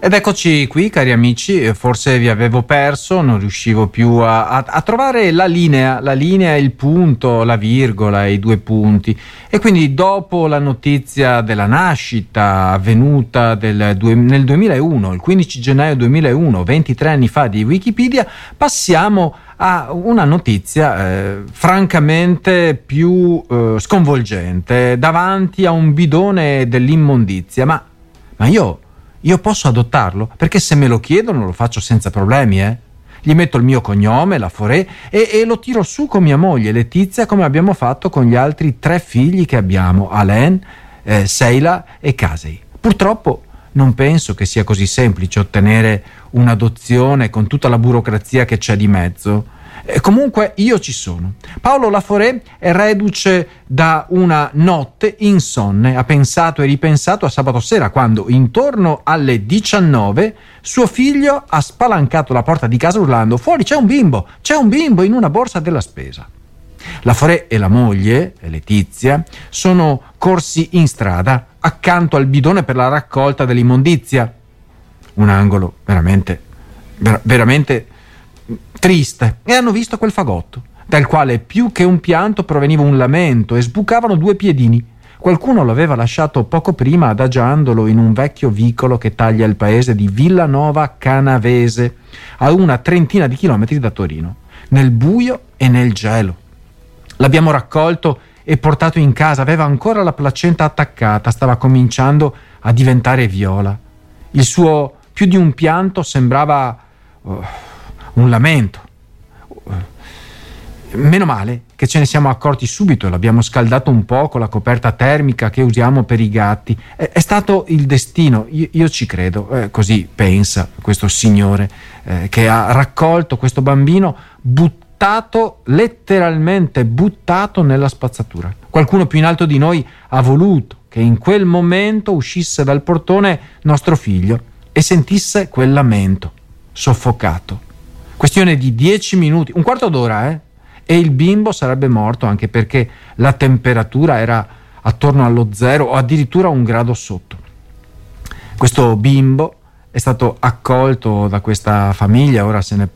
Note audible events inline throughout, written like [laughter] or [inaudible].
Ed eccoci qui, cari amici, forse vi avevo perso, non riuscivo più a, a, a, trovare la linea, la linea, il punto, la virgola, i due punti. E quindi dopo la notizia della nascita avvenuta del, nel 2001, il 15 gennaio 2001, 23 anni fa di Wikipedia, passiamo a una notizia eh, francamente più eh, sconvolgente, davanti a un bidone dell'immondizia. Ma, ma io io posso adottarlo? Perché se me lo chiedono lo faccio senza problemi, eh? Gli metto il mio cognome, la Forè, e, e, lo tiro su con mia moglie Letizia come abbiamo fatto con gli altri tre figli che abbiamo, Alain, eh, Seila e Casey. Purtroppo non penso che sia così semplice ottenere un'adozione con tutta la burocrazia che c'è di mezzo. E comunque io ci sono. Paolo Laforè è reduce da una notte insonne, ha pensato e ripensato a sabato sera quando intorno alle 19 suo figlio ha spalancato la porta di casa urlando fuori c'è un bimbo, c'è un bimbo in una borsa della spesa. La Forè e la moglie, Letizia, sono corsi in strada accanto al bidone per la raccolta dell'immondizia. Un angolo veramente, ver- veramente triste e hanno visto quel fagotto, dal quale più che un pianto proveniva un lamento e sbucavano due piedini. Qualcuno lo aveva lasciato poco prima adagiandolo in un vecchio vicolo che taglia il paese di Villanova Canavese, a una trentina di chilometri da Torino, nel buio e nel gelo. L'abbiamo raccolto e portato in casa, aveva ancora la placenta attaccata, stava cominciando a diventare viola. Il suo più di un pianto sembrava... Oh, un lamento. Meno male che ce ne siamo accorti subito, l'abbiamo scaldato un po' con la coperta termica che usiamo per i gatti. È, è stato il destino, io, io ci credo, eh, così pensa questo signore eh, che ha raccolto questo bambino buttato, letteralmente buttato nella spazzatura. Qualcuno più in alto di noi ha voluto che in quel momento uscisse dal portone nostro figlio e sentisse quel lamento, soffocato Questione di 10 minuti, un quarto d'ora, eh? E il bimbo sarebbe morto anche perché la temperatura era attorno allo zero o addirittura un grado sotto. Questo bimbo è stato accolto da questa famiglia, ora se ne,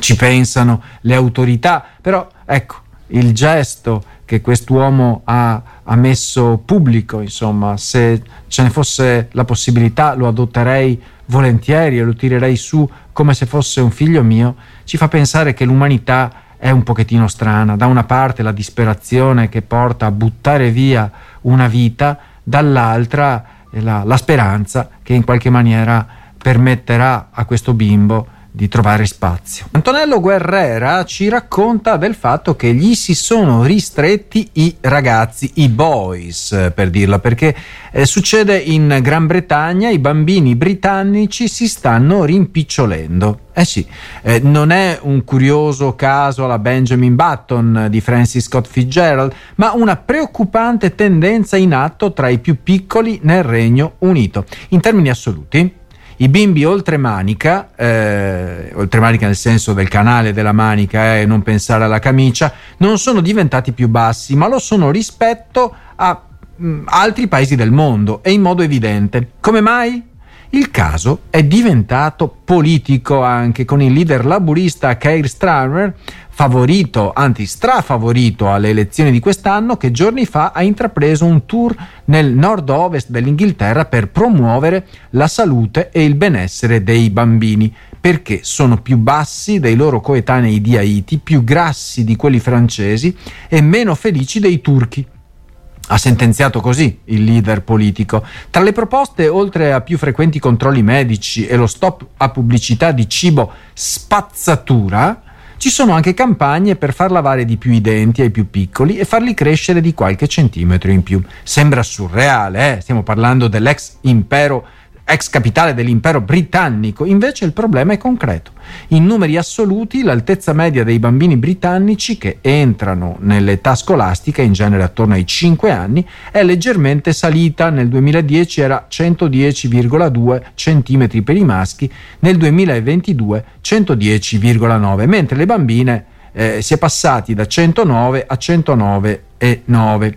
ci pensano le autorità, però ecco, il gesto che quest'uomo ha, ha, messo pubblico, insomma, se ce ne fosse la possibilità lo adotterei volentieri e lo tirerei su come se fosse un figlio mio, ci fa pensare che l'umanità è un pochettino strana. Da una parte la disperazione che porta a buttare via una vita, dall'altra la, la speranza che in qualche maniera permetterà a questo bimbo di trovare spazio. Antonello Guerrera ci racconta del fatto che gli si sono ristretti i ragazzi, i boys per dirla, perché eh, succede in Gran Bretagna, i bambini britannici si stanno rimpicciolendo. Eh sì, eh, non è un curioso caso alla Benjamin Button di Francis Scott Fitzgerald, ma una preoccupante tendenza in atto tra i più piccoli nel Regno Unito. In termini assoluti, i bimbi oltre manica, eh, oltre manica nel senso del canale della manica e eh, non pensare alla camicia, non sono diventati più bassi, ma lo sono rispetto a mh, mm, altri paesi del mondo e in modo evidente. Come mai? Il caso è diventato politico anche con il leader laburista Keir Starmer favorito, anzi strafavorito alle elezioni di quest'anno, che giorni fa ha intrapreso un tour nel nord-ovest dell'Inghilterra per promuovere la salute e il benessere dei bambini, perché sono più bassi dei loro coetanei di Haiti, più grassi di quelli francesi e meno felici dei turchi. Ha sentenziato così il leader politico. Tra le proposte, oltre a più frequenti controlli medici e lo stop a pubblicità di cibo spazzatura, ci sono anche campagne per far lavare di più i denti ai più piccoli e farli crescere di qualche centimetro in più. Sembra surreale, eh? stiamo parlando dell'ex impero ex capitale dell'impero britannico, invece il problema è concreto. In numeri assoluti l'altezza media dei bambini britannici che entrano nell'età scolastica, in genere attorno ai 5 anni, è leggermente salita, nel 2010 era 110,2 cm per i maschi, nel 2022 110,9, mentre le bambine eh, si è passati da 109 a 109,9.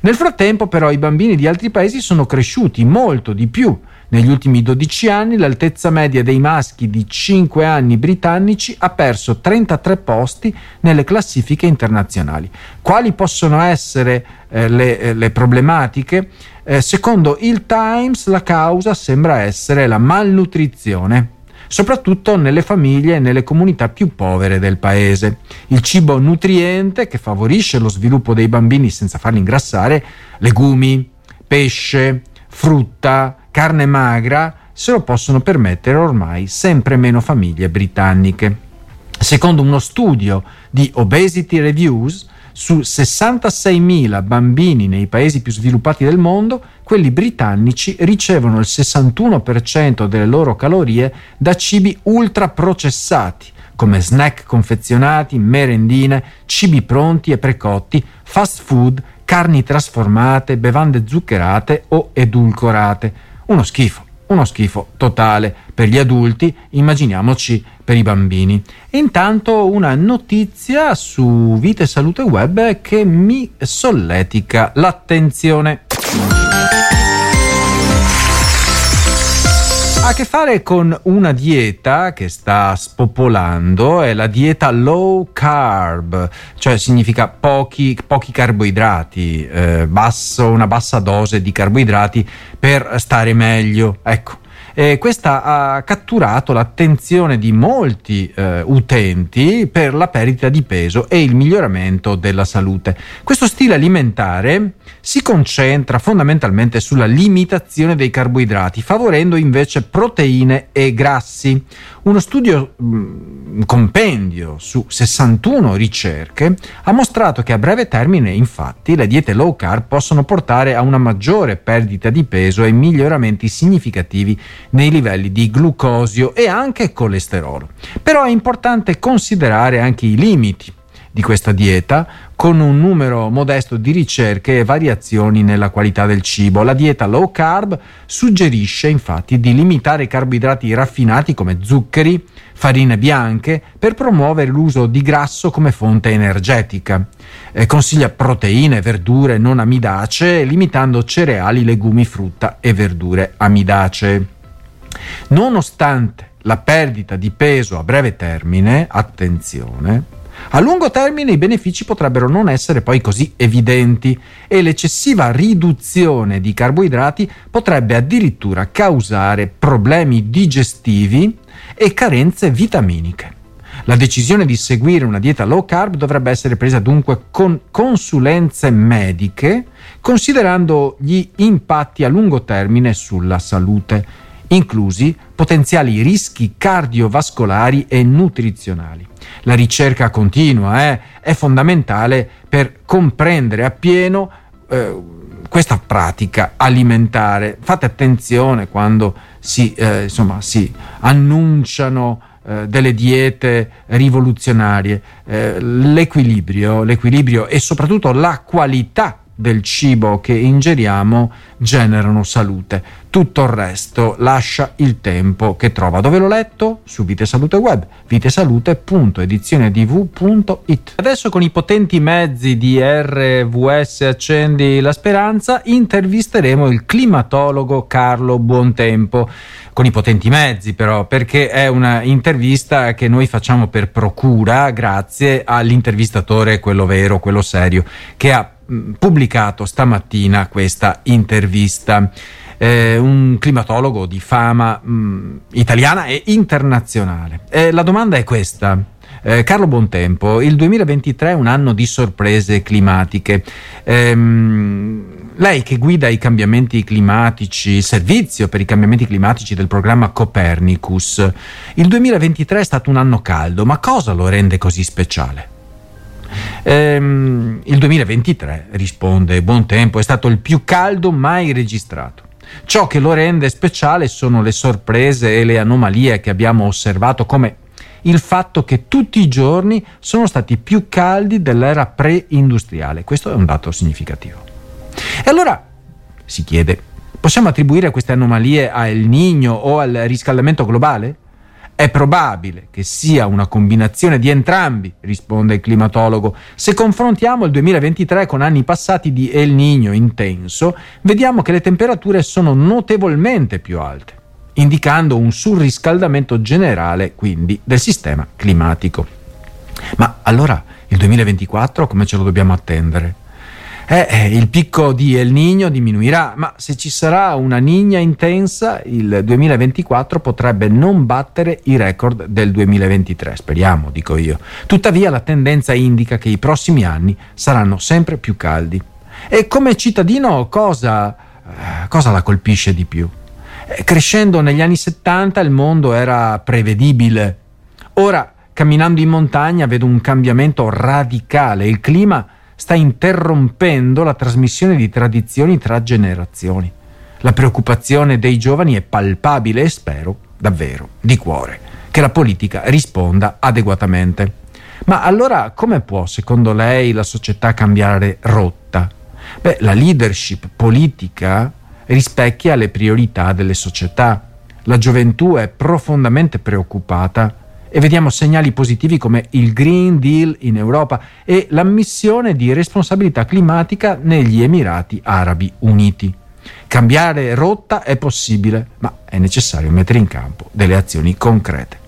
Nel frattempo però i bambini di altri paesi sono cresciuti molto di più Negli ultimi 12 anni l'altezza media dei maschi di 5 anni britannici ha perso 33 posti nelle classifiche internazionali. Quali possono essere eh, le, eh, le, problematiche? Eh, secondo il Times la causa sembra essere la malnutrizione soprattutto nelle famiglie e nelle comunità più povere del paese. Il cibo nutriente che favorisce lo sviluppo dei bambini senza farli ingrassare, legumi, pesce, frutta, carne magra, se lo possono permettere ormai sempre meno famiglie britanniche. Secondo uno studio di Obesity Reviews, su 66.000 bambini nei paesi più sviluppati del mondo, quelli britannici ricevono il 61% delle loro calorie da cibi ultraprocessati, come snack confezionati, merendine, cibi pronti e precotti, fast food, carni trasformate, bevande zuccherate o edulcorate. Uno schifo uno schifo totale per gli adulti, immaginiamoci per i bambini. Intanto una notizia su Vita e Salute Web che mi solletica l'attenzione. Ha a che fare con una dieta che sta spopolando, è la dieta low carb, cioè significa pochi, pochi carboidrati, eh, basso, una bassa dose di carboidrati per stare meglio. Ecco, e questa ha catturato l'attenzione di molti eh, utenti per la perdita di peso e il miglioramento della salute. Questo stile alimentare si concentra fondamentalmente sulla limitazione dei carboidrati, favorendo invece proteine e grassi. Uno studio, un compendio su 61 ricerche, ha mostrato che a breve termine, infatti, le diete low carb possono portare a una maggiore perdita di peso e miglioramenti significativi nei livelli di glucosio e anche colesterolo. Però è importante considerare anche i limiti di questa dieta con un numero modesto di ricerche e variazioni nella qualità del cibo. La dieta low carb suggerisce infatti di limitare i carboidrati raffinati come zuccheri, farine bianche per promuovere l'uso di grasso come fonte energetica. Eh, consiglia proteine, verdure non amidacee, limitando cereali, legumi, frutta e verdure amidacee. Nonostante la perdita di peso a breve termine, attenzione, a lungo termine i benefici potrebbero non essere poi così evidenti e l'eccessiva riduzione di carboidrati potrebbe addirittura causare problemi digestivi e carenze vitaminiche. La decisione di seguire una dieta low carb dovrebbe essere presa dunque con consulenze mediche, considerando gli impatti a lungo termine sulla salute inclusi potenziali rischi cardiovascolari e nutrizionali. La ricerca continua eh, è fondamentale per comprendere appieno eh, questa pratica alimentare. Fate attenzione quando si, eh, insomma, si annunciano eh, delle diete rivoluzionarie. Eh, l'equilibrio, l'equilibrio e soprattutto la qualità del cibo che ingeriamo generano salute. Tutto il resto lascia il tempo che trova. Dove l'ho letto? Su Vite Salute Web, vitesalute.edizionedv.it. Adesso con i potenti mezzi di RVS Accendi la Speranza intervisteremo il climatologo Carlo Buontempo con i potenti mezzi però, perché è una intervista che noi facciamo per procura grazie all'intervistatore, quello vero, quello serio, che ha pubblicato stamattina questa intervista. Eh, un climatologo di fama mh, mm, italiana e internazionale. Eh, la domanda è questa. Eh, Carlo Bontempo, il 2023 è un anno di sorprese climatiche. Ehm, lei che guida i cambiamenti climatici, il servizio per i cambiamenti climatici del programma Copernicus, il 2023 è stato un anno caldo, ma cosa lo rende così speciale? Ehm, il 2023, risponde Buontempo, è stato il più caldo mai registrato. Ciò che lo rende speciale sono le sorprese e le anomalie che abbiamo osservato come il fatto che tutti i giorni sono stati più caldi dell'era pre-industriale. Questo è un dato significativo. E allora si chiede, possiamo attribuire queste anomalie al Nigno o al riscaldamento globale? È probabile che sia una combinazione di entrambi, risponde il climatologo. Se confrontiamo il 2023 con anni passati di El Niño intenso, vediamo che le temperature sono notevolmente più alte, indicando un surriscaldamento generale quindi del sistema climatico. Ma allora il 2024 come ce lo dobbiamo attendere? Eh, eh, il picco di El Niño diminuirà, ma se ci sarà una Nigna intensa, il 2024 potrebbe non battere i record del 2023, speriamo, dico io. Tuttavia la tendenza indica che i prossimi anni saranno sempre più caldi. E come cittadino cosa, eh, cosa la colpisce di più? Eh, crescendo negli anni 70 il mondo era prevedibile. Ora, camminando in montagna, vedo un cambiamento radicale. Il clima sta interrompendo la trasmissione di tradizioni tra generazioni. La preoccupazione dei giovani è palpabile e spero, davvero, di cuore, che la politica risponda adeguatamente. Ma allora come può, secondo lei, la società cambiare rotta? Beh, la leadership politica rispecchia le priorità delle società. La gioventù è profondamente preoccupata e vediamo segnali positivi come il Green Deal in Europa e l'ammissione di responsabilità climatica negli Emirati Arabi Uniti. Cambiare rotta è possibile, ma è necessario mettere in campo delle azioni concrete.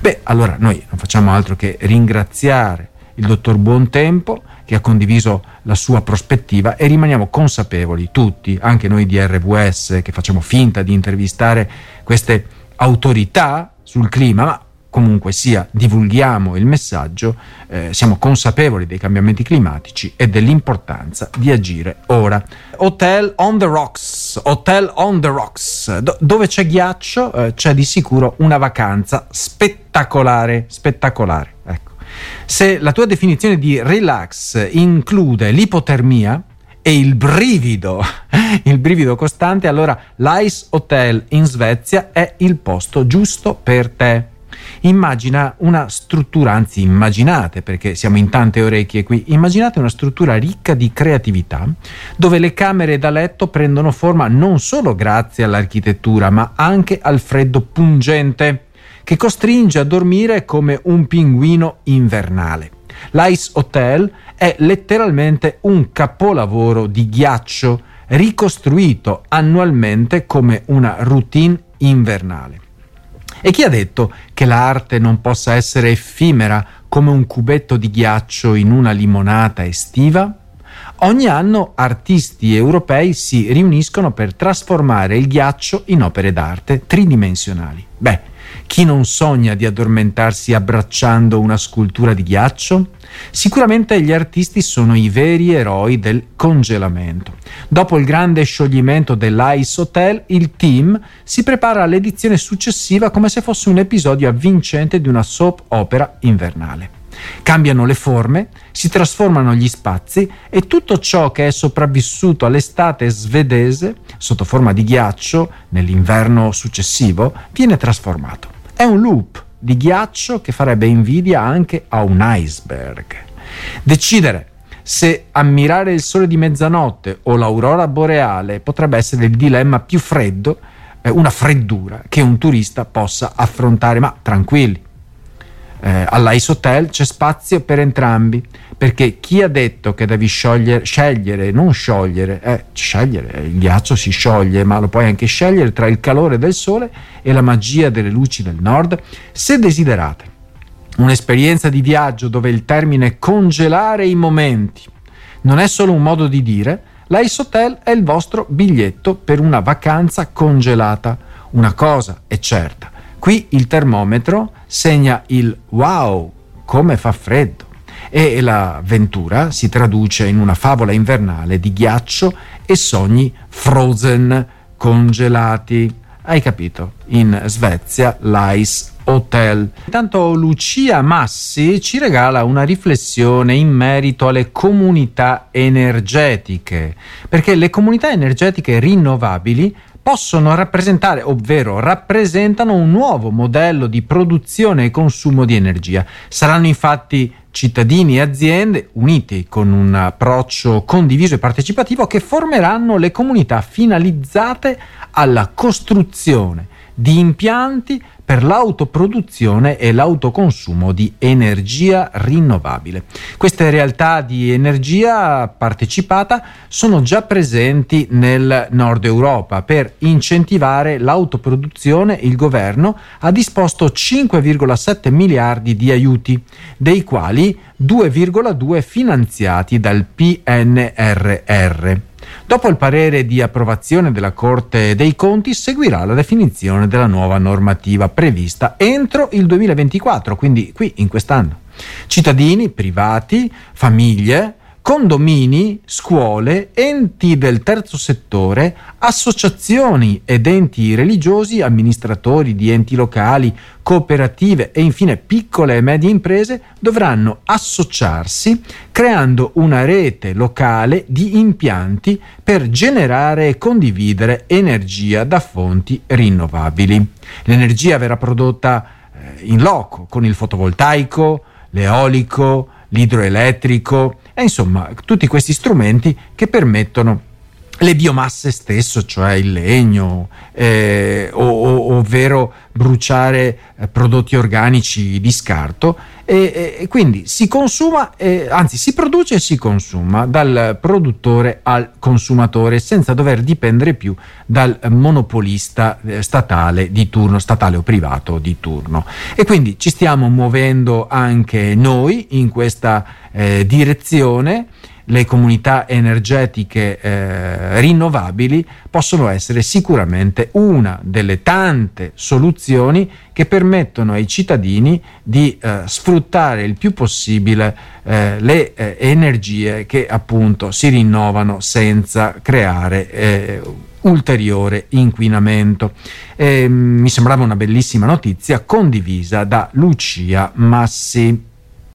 Beh, allora noi non facciamo altro che ringraziare il dottor Buontempo che ha condiviso la sua prospettiva e rimaniamo consapevoli tutti, anche noi di RWS che facciamo finta di intervistare queste autorità sul clima, ma comunque sia divulghiamo il messaggio, eh, siamo consapevoli dei cambiamenti climatici e dell'importanza di agire ora. Hotel on the Rocks, Hotel on the Rocks, Do- dove c'è ghiaccio eh, c'è di sicuro una vacanza spettacolare, spettacolare. Ecco. Se la tua definizione di relax include l'ipotermia, e il brivido, [laughs] il brivido costante, allora l'Ice Hotel in Svezia è il posto giusto per te immagina una struttura, anzi immaginate, perché siamo in tante orecchie qui, immaginate una struttura ricca di creatività, dove le camere da letto prendono forma non solo grazie all'architettura, ma anche al freddo pungente, che costringe a dormire come un pinguino invernale. L'Ice Hotel è letteralmente un capolavoro di ghiaccio ricostruito annualmente come una routine invernale. E chi ha detto che l'arte non possa essere effimera come un cubetto di ghiaccio in una limonata estiva? Ogni anno artisti europei si riuniscono per trasformare il ghiaccio in opere d'arte tridimensionali. Beh, chi non sogna di addormentarsi abbracciando una scultura di ghiaccio? Sicuramente gli artisti sono i veri eroi del congelamento. Dopo il grande scioglimento dell'Ice Hotel, il team si prepara all'edizione successiva come se fosse un episodio avvincente di una soap opera invernale. Cambiano le forme, si trasformano gli spazi e tutto ciò che è sopravvissuto all'estate svedese, sotto forma di ghiaccio, nell'inverno successivo, viene trasformato. È un loop di ghiaccio che farebbe invidia anche a un iceberg. Decidere se ammirare il sole di mezzanotte o l'aurora boreale potrebbe essere il dilemma più freddo, eh, una freddura che un turista possa affrontare, ma tranquilli. Eh, all'Ice Hotel c'è spazio per entrambi, perché chi ha detto che devi sciogliere, scegliere, non sciogliere, eh, scegliere, il ghiaccio si scioglie, ma lo puoi anche scegliere tra il calore del sole e la magia delle luci del nord, se desiderate un'esperienza di viaggio dove il termine congelare i momenti non è solo un modo di dire, l'Ice Hotel è il vostro biglietto per una vacanza congelata. Una cosa è certa, qui il termometro segna il wow, come fa freddo e l'avventura si traduce in una favola invernale di ghiaccio e sogni frozen, congelati. Hai capito? In Svezia l'ice Hotel. Intanto Lucia Massi ci regala una riflessione in merito alle comunità energetiche, perché le comunità energetiche rinnovabili possono rappresentare, ovvero rappresentano un nuovo modello di produzione e consumo di energia. Saranno infatti cittadini e aziende uniti con un approccio condiviso e partecipativo che formeranno le comunità finalizzate alla costruzione di impianti per l'autoproduzione e l'autoconsumo di energia rinnovabile. Queste realtà di energia partecipata sono già presenti nel nord Europa. Per incentivare l'autoproduzione il governo ha disposto 5,7 miliardi di aiuti, dei quali 2,2 finanziati dal PNRR. Dopo il parere di approvazione della Corte dei Conti seguirà la definizione della nuova normativa prevista entro il 2024, quindi qui in quest'anno. Cittadini, privati, famiglie, condomini, scuole, enti del terzo settore, associazioni ed enti religiosi, amministratori di enti locali, cooperative e infine piccole e medie imprese dovranno associarsi creando una rete locale di impianti per generare e condividere energia da fonti rinnovabili. L'energia verrà prodotta eh, in loco con il fotovoltaico, l'eolico, l'idroelettrico e insomma tutti questi strumenti che permettono le biomasse stesso, cioè il legno, eh, o, o, ovvero bruciare eh, prodotti organici di scarto, e, e quindi si consuma, eh, anzi si produce e si consuma dal produttore al consumatore senza dover dipendere più dal monopolista eh, statale di turno, statale o privato di turno. E quindi ci stiamo muovendo anche noi in questa eh, direzione le comunità energetiche eh, rinnovabili possono essere sicuramente una delle tante soluzioni che permettono ai cittadini di eh, sfruttare il più possibile eh, le eh, energie che appunto si rinnovano senza creare eh, ulteriore inquinamento. mi sembrava una bellissima notizia condivisa da Lucia Massi.